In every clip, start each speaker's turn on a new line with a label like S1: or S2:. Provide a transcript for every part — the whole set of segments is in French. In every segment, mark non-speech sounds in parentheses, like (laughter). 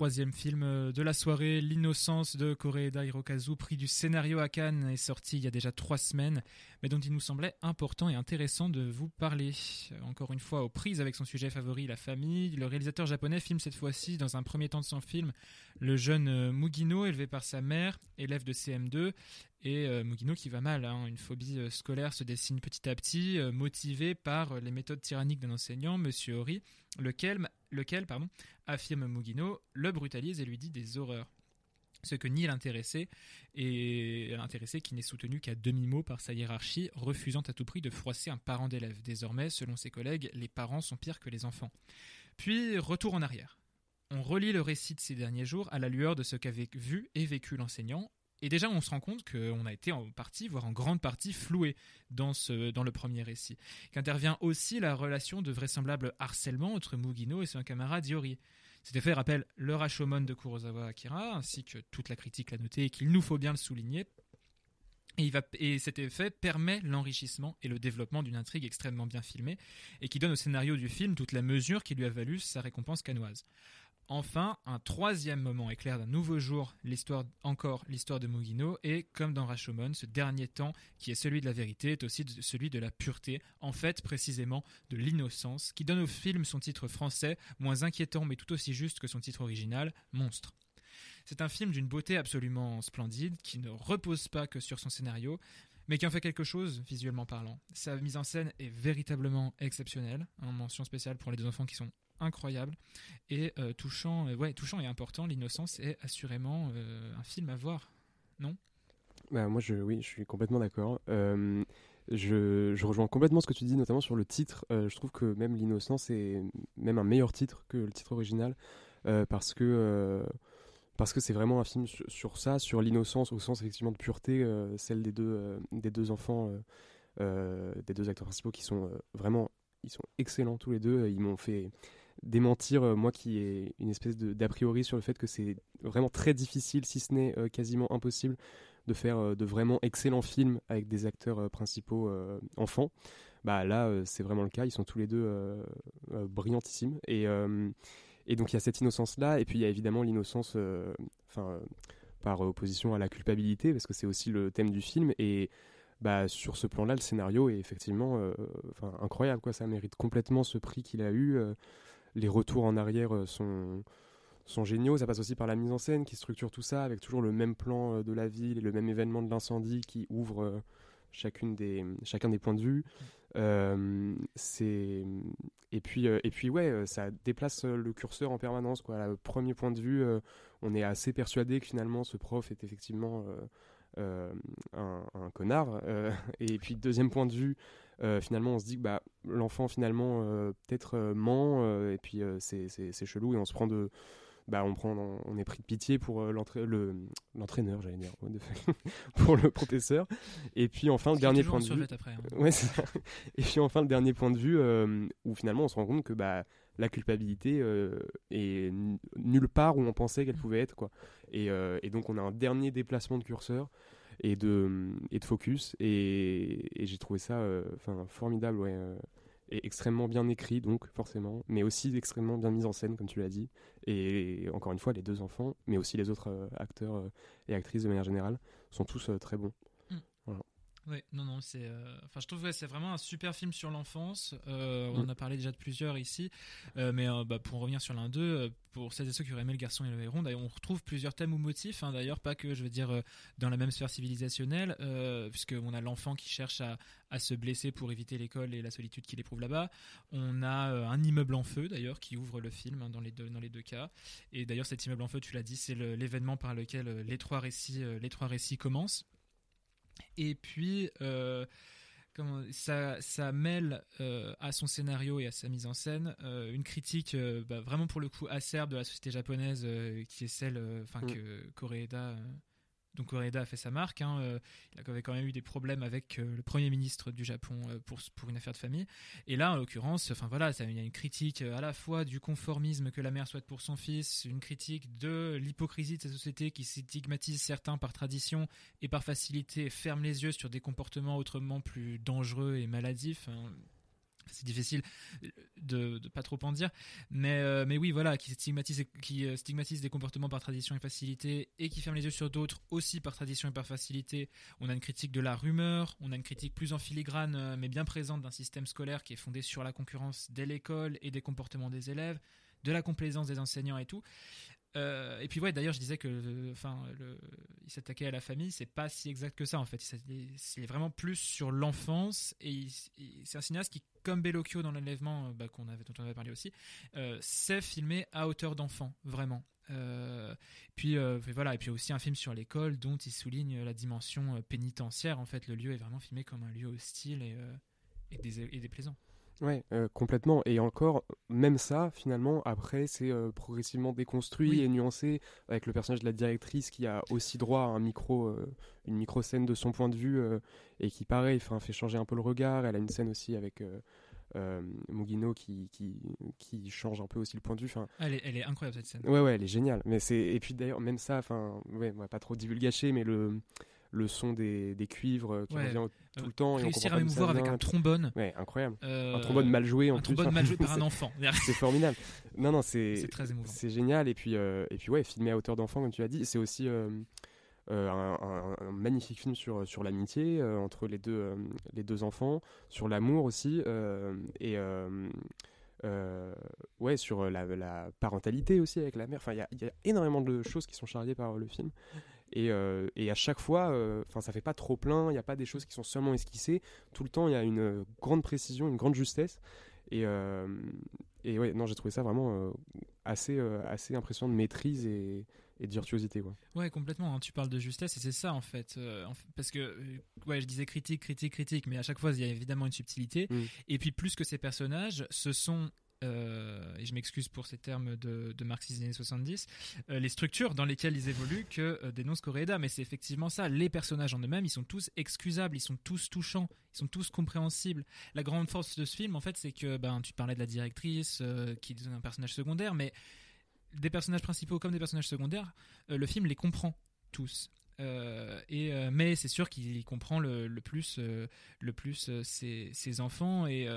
S1: troisième film euh, de la soirée, L'innocence de Koreeda Hirokazu, prix du scénario à Cannes, est sorti il y a déjà trois semaines, mais dont il nous semblait important et intéressant de vous parler. Encore une fois, aux prises avec son sujet favori, la famille, le réalisateur japonais filme cette fois-ci, dans un premier temps de son film, le jeune euh, Mugino, élevé par sa mère, élève de CM2, et euh, Mugino qui va mal, hein. une phobie scolaire se dessine petit à petit, motivé par les méthodes tyranniques d'un enseignant, Monsieur Ori, lequel lequel, affirme Mugino, le brutalise et lui dit des horreurs. Ce que nie l'intéressé, et l'intéressé qui n'est soutenu qu'à demi-mot par sa hiérarchie, refusant à tout prix de froisser un parent d'élève. Désormais, selon ses collègues, les parents sont pires que les enfants. Puis, retour en arrière. On relit le récit de ces derniers jours à la lueur de ce qu'avait vu et vécu l'enseignant, et déjà, on se rend compte qu'on a été en partie, voire en grande partie, floué dans, ce, dans le premier récit. Qu'intervient aussi la relation de vraisemblable harcèlement entre Mugino et son camarade Yori. Cet effet rappelle le Rashomon de Kurosawa Akira, ainsi que toute la critique l'a noté et qu'il nous faut bien le souligner. Et, il va, et, cet effet permet l'enrichissement et le développement d'une intrigue extrêmement bien filmée et qui donne au scénario du film toute la mesure qui lui a valu sa récompense canoise. Enfin, un troisième moment éclair d'un nouveau jour, l'histoire encore l'histoire de Mugino, et comme dans Rashomon, ce dernier temps qui est celui de la vérité est aussi celui de la pureté, en fait précisément de l'innocence, qui donne au film son titre français, moins inquiétant mais tout aussi juste que son titre original, Monstre. C'est un film d'une beauté absolument splendide, qui ne repose pas que sur son scénario, mais qui en fait quelque chose visuellement parlant. Sa mise en scène est véritablement exceptionnelle, en mention spéciale pour les deux enfants qui sont incroyable et euh, touchant, euh, ouais, touchant et important. L'innocence est assurément euh, un film à voir, non?
S2: Bah, Moi, je, oui, je suis complètement d'accord. Je, rejoins complètement ce que tu dis, notamment sur le titre. je trouve que même l'innocence est même un meilleur titre que le titre original parce que parce que c'est vraiment un film sur, ça, sur l'innocence au sens effectivement de pureté, celle des deux des deux enfants, des deux acteurs principaux qui sont vraiment ils sont excellents tous les deux. Ils m'ont fait démentir, euh, moi qui ai une espèce d'a priori sur le fait que c'est vraiment très difficile, si ce n'est euh, quasiment impossible, de faire euh, de vraiment excellents films avec des acteurs principaux enfants. Bah là, c'est vraiment le cas. Ils sont tous les deux brillantissimes. Et, et donc il y a cette innocence-là, et puis il y a évidemment l'innocence, enfin par opposition à la culpabilité, parce que c'est aussi le thème du film. Et bah, sur ce plan-là, le scénario est effectivement enfin, incroyable. Quoi. Ça mérite complètement ce prix qu'il a eu les retours en arrière euh, sont, sont géniaux. Ça passe aussi par la mise en scène qui structure tout ça avec toujours le même plan euh, de la ville et le même événement de l'incendie qui ouvre euh, chacune des, chacun des points de vue. et puis et puis ouais, ça déplace le curseur en permanence quoi. le premier point de vue, on est assez persuadé que finalement ce prof est effectivement un, connard. (laughs) et puis deuxième point de vue, finalement on se dit que bah, l'enfant finalement euh, peut-être euh, ment et puis c'est chelou et on se prend de bah, on prend on est pris de pitié pour l'entraîneur j'allais dire (laughs) pour le professeur. (laughs) Et puis enfin le dernier point de vue
S1: après, hein.
S2: ouais, et puis enfin le dernier point de vue où finalement on se rend compte que bah la culpabilité est nulle part où on pensait qu'elle pouvait être quoi. Et, et, donc on a un dernier déplacement de curseur et de, et de focus. Et, j'ai trouvé ça euh, formidable, ouais, euh, et extrêmement bien écrit, donc forcément, mais aussi extrêmement bien mis en scène, comme tu l'as dit. Et, encore une fois, les deux enfants, mais aussi les autres euh, acteurs et actrices de manière générale, sont tous très bons.
S1: Oui, non, non, c'est. Euh, enfin, je trouve que c'est vraiment un super film sur l'enfance. Euh, on en a parlé déjà de plusieurs ici, euh, mais bah, pour en revenir sur l'un d'eux, pour celles et ceux qui auraient aimé le garçon et le héron, d'ailleurs, on retrouve plusieurs thèmes ou motifs. Hein, d'ailleurs, pas que je veux dire dans la même sphère civilisationnelle, puisque on a l'enfant qui cherche à, à, se blesser pour éviter l'école et la solitude qu'il éprouve là-bas. On a un immeuble en feu, d'ailleurs, qui ouvre le film hein, dans les deux dans les deux cas. Et d'ailleurs, cet immeuble en feu, tu l'as dit, c'est l'événement par lequel les trois récits les trois récits commencent. Et puis, euh, comment, ça, ça mêle euh, à son scénario et à sa mise en scène euh, une critique bah, vraiment pour le coup acerbe de la société japonaise qui est celle enfin mm. que Koreeda donc Oreda a fait sa marque. Hein, euh, il avait quand même eu des problèmes avec euh, le premier ministre du Japon euh, pour, pour une affaire de famille. Et là, en l'occurrence, enfin voilà, il y a une critique à la fois du conformisme que la mère souhaite pour son fils, une critique de l'hypocrisie de sa société qui stigmatise certains par tradition et par facilité ferme les yeux sur des comportements autrement plus dangereux et maladifs. Hein c'est difficile de, de, pas trop en dire, mais euh, mais oui voilà, qui stigmatise qui euh, stigmatise des comportements par tradition et facilité et qui ferme les yeux sur d'autres aussi par tradition et par facilité. On a une critique de la rumeur, on a une critique plus en filigrane euh, mais bien présente d'un système scolaire qui est fondé sur la concurrence dès l'école et des comportements des élèves, de la complaisance des enseignants et tout. Euh, et puis ouais, d'ailleurs, je disais que, enfin, il s'attaquait à la famille, c'est pas si exact que ça en fait. C'est vraiment plus sur l'enfance et, c'est un cinéaste qui, comme Bellocchio dans l'enlèvement, euh, bah, qu'on avait, dont on avait parlé aussi, euh, sait filmer à hauteur d'enfant, vraiment. Euh, puis voilà, et puis aussi un film sur l'école dont il souligne la dimension pénitentiaire. En fait, le lieu est vraiment filmé comme un lieu hostile et, et, et déplaisant.
S2: Ouais, euh, complètement. Et encore, même ça, finalement, après, c'est euh, progressivement déconstruit et nuancé avec le personnage de la directrice qui a aussi droit à un micro, euh, une micro scène de son point de vue et qui, pareil, fait changer un peu le regard. Elle a une scène aussi avec Mugino qui, qui, qui, change un peu aussi le point de vue.
S1: Elle, est, elle est incroyable cette scène.
S2: Ouais, ouais, elle est géniale. Mais c'est et puis d'ailleurs, même ça, enfin, ouais, on va pas trop divulgacher, mais le le son des, des cuivres qui revient tout le temps.
S1: Réussir et on à émouvoir avec un trombone.
S2: Ouais, incroyable. Euh, un trombone mal joué en
S1: un trombone mal joué par un (laughs) enfant.
S2: c'est formidable. Non, non, c'est
S1: très émouvant.
S2: C'est génial. Et puis, euh, et puis ouais, filmé à hauteur d'enfant, comme tu l'as dit, c'est aussi euh, un, un, magnifique film sur, sur l'amitié entre les deux, les deux enfants, sur l'amour aussi. et. ouais, sur la, la, parentalité aussi avec la mère. Enfin, il y, y, a énormément de choses qui sont charriées par le film. Et, euh, et, à chaque fois, euh, enfin, ça fait pas trop plein, il n'y a pas des choses qui sont seulement esquissées. Tout le temps, il y a une grande précision, une grande justesse. Et, euh, et ouais, non, j'ai trouvé ça vraiment assez, assez impressionnant de maîtrise et, et de virtuosité. Quoi.
S1: Ouais, complètement. Hein. tu parles de justesse et c'est ça en fait. parce que, ouais, je disais critique, critique, critique, mais à chaque fois, il y a évidemment une subtilité. Mm. Et puis, plus que ces personnages, ce sont euh, et je m'excuse pour ces termes de, de marxisme des années 70, euh, les structures dans lesquelles ils évoluent que euh, dénonce Coréda. Mais c'est effectivement ça. Les personnages en eux-mêmes, ils sont tous excusables, ils sont tous touchants, ils sont tous compréhensibles. La grande force de ce film, en fait, c'est que ben, tu parlais de la directrice, qui est un personnage secondaire, mais des personnages principaux comme des personnages secondaires, le film les comprend tous. et mais c'est sûr qu'il comprend le, plus le plus ses, ses, enfants et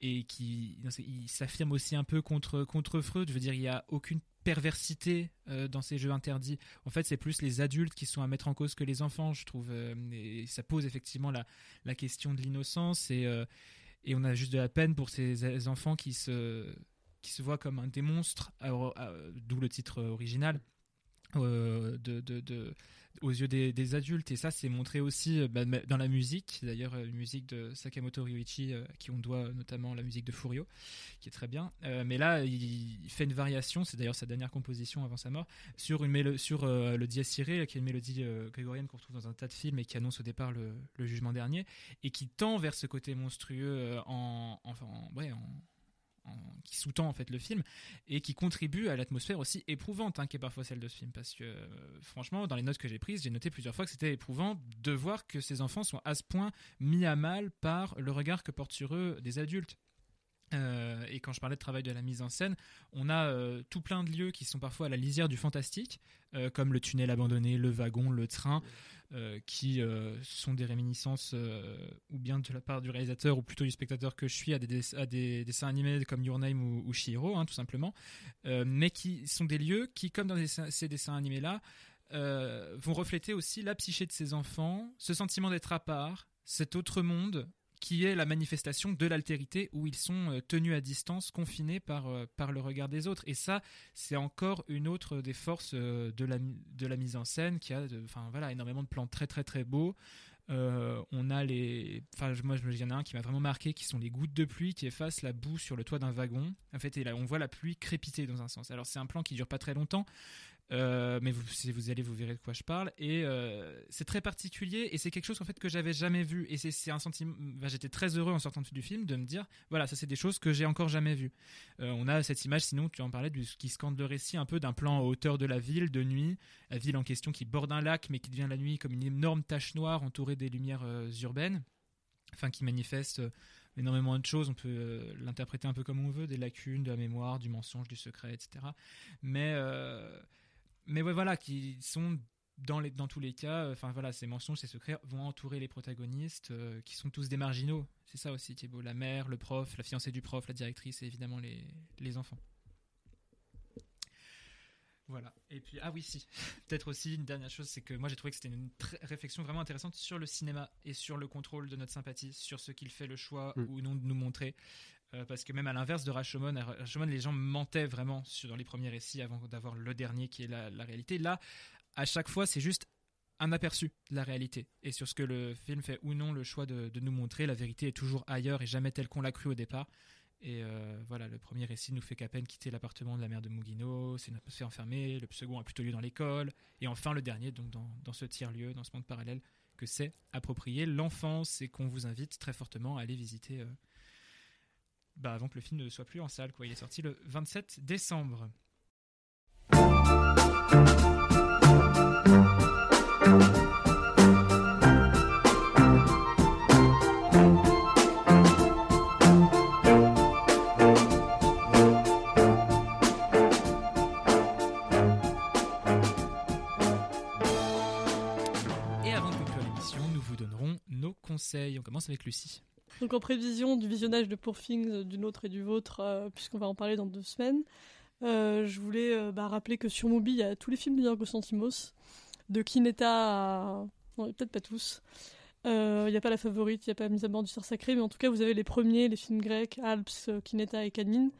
S1: et qui s'affirme aussi un peu contre contre Freud. Je veux dire, il n'y a aucune perversité euh, dans ces jeux interdits. En fait, c'est plus les adultes qui sont à mettre en cause que les enfants, je trouve. Euh, et ça pose effectivement la, la question de l'innocence et, euh, et on a juste de la peine pour ces enfants qui se, qui se voient comme un des monstres, d'où le titre original. De, aux yeux des, adultes. Et ça c'est montré aussi euh, bah, dans la musique. D'ailleurs une euh, musique de Sakamoto Ryuichi euh, qui on doit notamment la musique de Furio qui est très bien. Mais là il, fait une variation c'est d'ailleurs sa dernière composition avant sa mort sur une sur le dies irae qui est une mélodie grégorienne qu'on retrouve dans un tas de films et qui annonce au départ le, jugement dernier et qui tend vers ce côté monstrueux en, en, en, ouais, en qui sous-tend en fait le film et qui contribue à l'atmosphère aussi éprouvante hein, qui est parfois celle de ce film. Parce que euh, franchement dans les notes que j'ai prises j'ai noté plusieurs fois que c'était éprouvant de voir que ces enfants sont à ce point mis à mal par le regard que portent sur eux des adultes euh, et quand je parlais de travail de la mise en scène, on a euh, tout plein de lieux qui sont parfois à la lisière du fantastique, comme le tunnel abandonné, le wagon, le train, euh, qui euh, sont des réminiscences euh, ou bien de la part du réalisateur ou plutôt du spectateur que je suis à des, à des dessins animés comme Your Name ou, ou Shihiro, hein, tout simplement, mais qui sont des lieux qui, comme dans ces dessins animés-là, vont refléter aussi la psyché de ces enfants, ce sentiment d'être à part, cet autre monde qui est la manifestation de l'altérité où ils sont euh, tenus à distance, confinés par, euh, par le regard des autres. Et ça, c'est encore une autre des forces euh, de la, de la mise en scène qui a enfin, voilà, énormément de plans très très très beaux. on a les, enfin moi il y en un qui m'a vraiment marqué, qui sont les gouttes de pluie qui effacent la boue sur le toit d'un wagon. En fait, et là on voit la pluie crépiter dans un sens. Alors c'est un plan qui dure pas très longtemps, euh, mais vous, si vous allez, vous verrez de quoi je parle. Et euh, c'est très particulier et c'est quelque chose en fait que j'avais jamais vu. Et c'est un sentiment. J'étais très heureux en sortant du film de me dire, voilà, ça c'est des choses que j'ai encore jamais vues. Euh, on a cette image, sinon tu en parlais, du, qui scande le récit un peu d'un plan à hauteur de la ville de nuit, la ville en question qui borde un lac mais qui devient la nuit comme une énorme tache noire entourée des lumières urbaines, enfin qui manifeste énormément de choses. On peut l'interpréter un peu comme on veut, des lacunes, de la mémoire, du mensonge, du secret, etc. Mais mais ouais, voilà, qui sont dans, les, dans tous les cas, enfin voilà, ces mensonges, ces secrets vont entourer les protagonistes, qui sont tous des marginaux. C'est ça aussi, Thibaut. La mère, le prof, la fiancée du prof, la directrice et évidemment les, les enfants. Voilà. Et puis, ah oui, si. (laughs) Peut-être aussi une dernière chose, c'est que moi j'ai trouvé que c'était une réflexion vraiment intéressante sur le cinéma et sur le contrôle de notre sympathie, sur ce qu'il fait le choix mm. ou non de nous montrer. Euh, parce que même à l'inverse de Rashomon, les gens mentaient vraiment sur, dans les premiers récits avant d'avoir le dernier qui est la, réalité. Là, à chaque fois, c'est juste un aperçu de la réalité. Et sur ce que le film fait ou non le choix de, nous montrer, la vérité est toujours ailleurs et jamais telle qu'on l'a cru au départ. Et euh, voilà, le premier récit nous fait qu'à peine quitter l'appartement de la mère de Mugino, c'est atmosphère enfermée, le second a plutôt lieu dans l'école, et enfin le dernier, donc dans, dans ce tiers-lieu, dans ce monde parallèle, que c'est approprié l'enfance et qu'on vous invite très fortement à aller visiter euh, bah, avant que le film ne soit plus en salle. Quoi. Il est sorti le 27 décembre. On commence avec Lucie.
S3: Donc en prévision du visionnage de Poor Things, euh, du nôtre et du vôtre, euh, puisqu'on va en parler dans deux semaines, euh, je voulais bah, rappeler que sur Mobi, il y a tous les films de Yorgos Lanthimos, de Kineta à... peut-être pas tous. Il n'y a pas La Favorite, il n'y a pas Mise à bord du Sœur Sacré, mais en tout cas, vous avez les premiers, les films grecs, Alps, Kineta et Canine,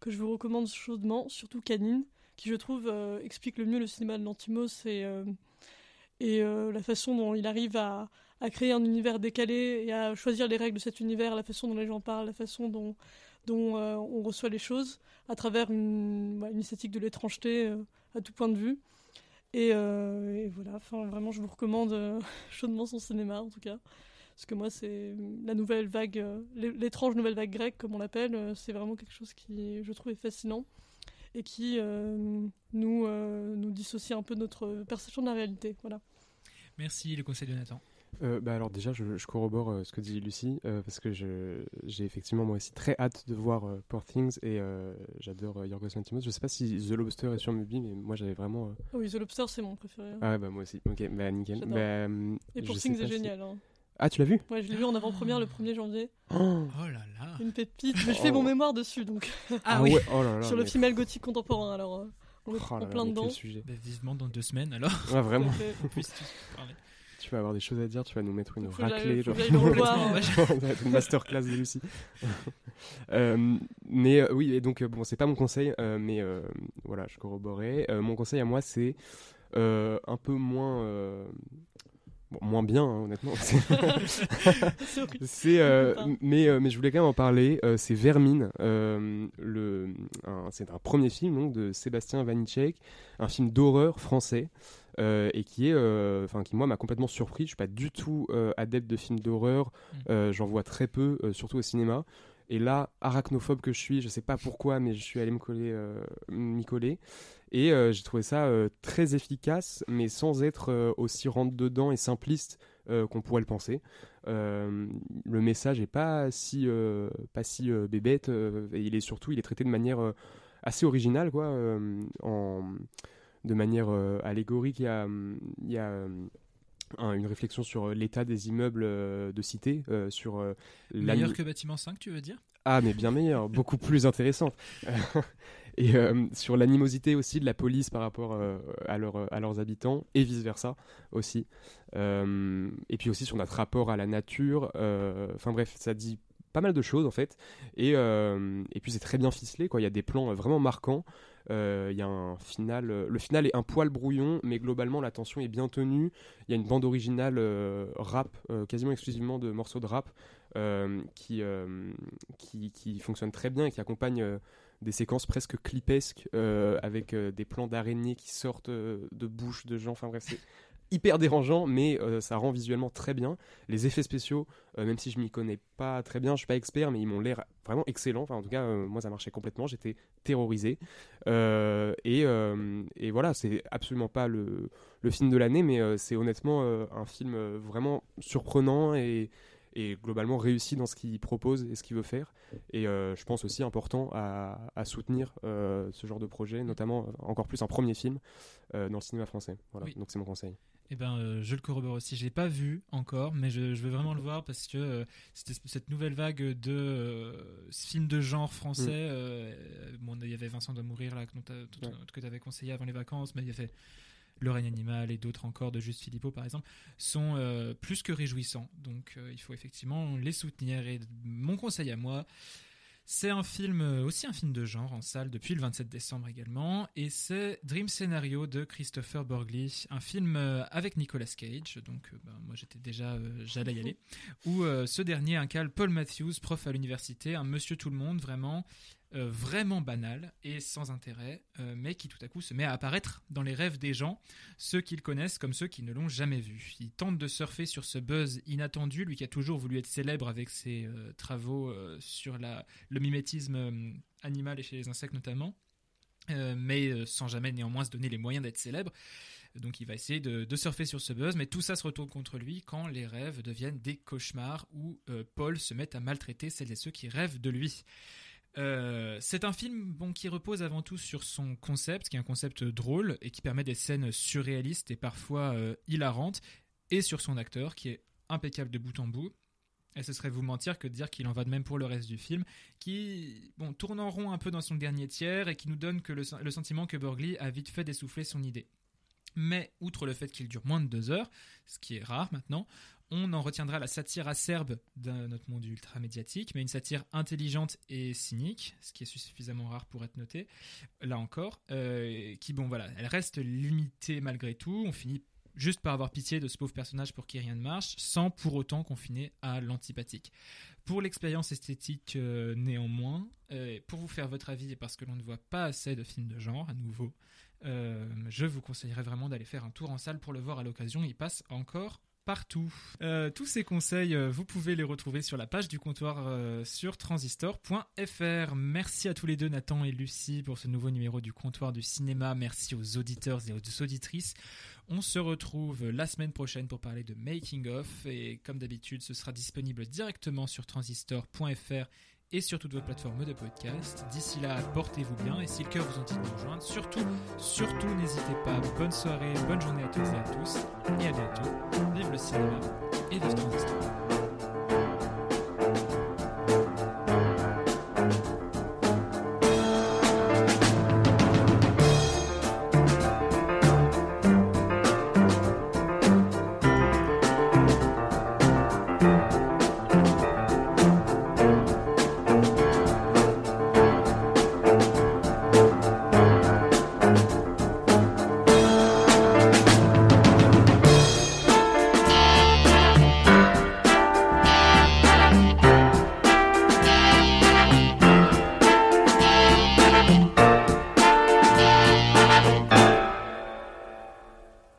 S3: que je vous recommande chaudement, surtout Canine, qui je trouve explique le mieux le cinéma de Lanthimos et, et la façon dont il arrive à à créer un univers décalé et à choisir les règles de cet univers, la façon dont les gens parlent, la façon dont, euh, on reçoit les choses, à travers une, une esthétique de l'étrangeté euh, à tout point de vue. Et, euh, voilà, vraiment, je vous recommande (laughs) chaudement son cinéma, en tout cas. Parce que moi, c'est la nouvelle vague, l'étrange nouvelle vague grecque, comme on l'appelle, c'est vraiment quelque chose qui, je trouve, est fascinant et qui nous, nous dissocie un peu de notre perception de la réalité. Voilà.
S1: Merci, le conseil de Nathan.
S2: Euh, bah alors déjà, je, corrobore euh, ce que dit Lucie, euh, parce que j'ai effectivement moi aussi très hâte de voir Poor Things, et j'adore Yorgos Lanthimos. Je sais pas si The Lobster est sur Mubi, mais moi j'avais vraiment...
S3: Oui, The Lobster c'est mon préféré.
S2: Ah ouais, bah moi aussi, ok, bah nickel.
S3: Bah, et Poor Things est génial. Hein.
S2: Ah, tu l'as vu?
S3: Ouais, je l'ai vu en avant-première le 1er janvier.
S1: Oh, oh là là
S3: Une pépite, mais je fais mon oh. mémoire dessus, donc...
S2: Ah, oui oh
S3: là là, Sur le female gothique contemporain, alors... on est oh en plein dedans.
S1: Sujet. Bah, vivement dans deux semaines alors.
S2: Ouais, vraiment tu vas avoir des choses à dire, tu vas nous mettre une raclée, genre (laughs) une masterclass de Lucie. (laughs) Euh, mais euh, oui, et donc euh, bon, c'est pas mon conseil, mais voilà, je corroborais. mon conseil à moi, c'est un peu moins moins bien, hein, honnêtement. (laughs) c'est, mais, mais je voulais quand même en parler. c'est Vermine. le, c'est un premier film donc, de Sébastien Vanitschek, un film d'horreur français. Euh, et qui est, euh, enfin, qui moi m'a complètement surpris. Je suis pas du tout euh, adepte de films d'horreur. Mm. J'en vois très peu, surtout au cinéma. Et là, arachnophobe que je suis, je sais pas pourquoi, mais je suis allé me coller, m'y coller. Et j'ai trouvé ça très efficace, mais sans être aussi rentre dedans et simpliste qu'on pourrait le penser. le message est pas si, pas si bébête, et il est surtout, il est traité de manière assez originale, quoi, en de manière euh, allégorique. Il y a, il y a euh, une réflexion sur euh, l'état des immeubles de cité, sur
S1: meilleur que bâtiment 5, tu veux dire?
S2: Ah, mais bien meilleur, (laughs) beaucoup plus intéressante. (laughs) et sur l'animosité aussi de la police par rapport à, leur, à leurs habitants et vice versa aussi. et puis aussi sur notre rapport à la nature. Enfin bref, ça dit pas mal de choses en fait. Et, et puis c'est très bien ficelé, quoi. Il y a des plans vraiment marquants. Euh, il y a un final. Euh, le final est un poil brouillon, mais globalement la tension est bien tenue. Il y a une bande originale euh, rap, quasiment exclusivement de morceaux de rap, qui, qui, fonctionne très bien et qui accompagne des séquences presque clipesques avec des plans d'araignées qui sortent de bouches de gens. Enfin bref, c'est hyper dérangeant, mais euh, ça rend visuellement très bien. Les effets spéciaux, euh, même si je m'y connais pas très bien, je suis pas expert, mais ils m'ont l'air vraiment excellents. Enfin, en tout cas, euh, moi, ça marchait complètement. J'étais terrorisé. Et, et, voilà, c'est absolument pas le, le film de l'année, mais c'est honnêtement un film vraiment surprenant et, est globalement réussi dans ce qu'il propose et ce qu'il veut faire. Et je pense aussi important à, à soutenir ce genre de projet, notamment encore plus un premier film dans le cinéma français. Voilà, donc c'est mon conseil.
S1: Eh ben, euh, je le corrobore aussi. Je l'ai pas vu encore, mais je, veux vraiment le voir parce que euh, cette nouvelle vague de euh, films de genre français. Mm. bon, il y avait Vincent de mourir là que tu avais conseillé avant les vacances, mais il y avait Le règne animal et d'autres encore de Juste Philippot par exemple sont plus que réjouissants. Donc, il faut effectivement les soutenir. Et mon conseil à moi, c'est un film, euh, aussi un film de genre en salle depuis le 27 décembre également, et c'est Dream Scenario de Christopher Borgli, un film euh, avec Nicolas Cage, donc euh, ben, moi j'étais déjà, j'allais y aller, où ce dernier incarne Paul Matthews, prof à l'université, un monsieur tout le monde vraiment, euh, vraiment banal et sans intérêt, euh, mais qui tout à coup se met à apparaître dans les rêves des gens, ceux qu'ils connaissent comme ceux qui ne l'ont jamais vu. Il tente de surfer sur ce buzz inattendu, lui qui a toujours voulu être célèbre avec ses euh, travaux sur le mimétisme animal et chez les insectes notamment, mais sans jamais néanmoins se donner les moyens d'être célèbre. Donc il va essayer de, de, surfer sur ce buzz, mais tout ça se retourne contre lui quand les rêves deviennent des cauchemars où Paul se met à maltraiter celles et ceux qui rêvent de lui. Euh, c'est un film bon, qui repose avant tout sur son concept, qui est un concept drôle et qui permet des scènes surréalistes et parfois euh, hilarantes, et sur son acteur qui est impeccable de bout en bout. Et ce serait vous mentir que de dire qu'il en va de même pour le reste du film, qui bon, tourne en rond un peu dans son dernier tiers et qui nous donne que le, sentiment que Borgli a vite fait d'essouffler son idée. Mais outre le fait qu'il dure moins de deux heures, ce qui est rare maintenant, on en retiendra la satire acerbe de notre monde ultra médiatique, mais une satire intelligente et cynique, ce qui est suffisamment rare pour être noté, là encore, euh, qui, bon voilà, elle reste limitée malgré tout, on finit juste par avoir pitié de ce pauvre personnage pour qui rien ne marche, sans pour autant confiner à l'antipathique. Pour l'expérience esthétique euh, néanmoins, euh, pour vous faire votre avis et parce que l'on ne voit pas assez de films de genre à nouveau, je vous conseillerais vraiment d'aller faire un tour en salle pour le voir à l'occasion, il passe encore partout. Euh, tous ces conseils, euh, vous pouvez les retrouver sur la page du comptoir euh, sur transistor.fr. Merci à tous les deux, Nathan et Lucie, pour ce nouveau numéro du comptoir du cinéma. Merci aux auditeurs et aux auditrices. On se retrouve la semaine prochaine pour parler de Making of et comme d'habitude, ce sera disponible directement sur transistor.fr et sur toutes vos plateformes de podcast. D'ici là, portez-vous bien et si le cœur vous en dit de nous rejoindre, surtout, surtout n'hésitez pas. Bonne soirée, bonne journée à toutes et à tous et à bientôt. Vive le cinéma et vive Transistor.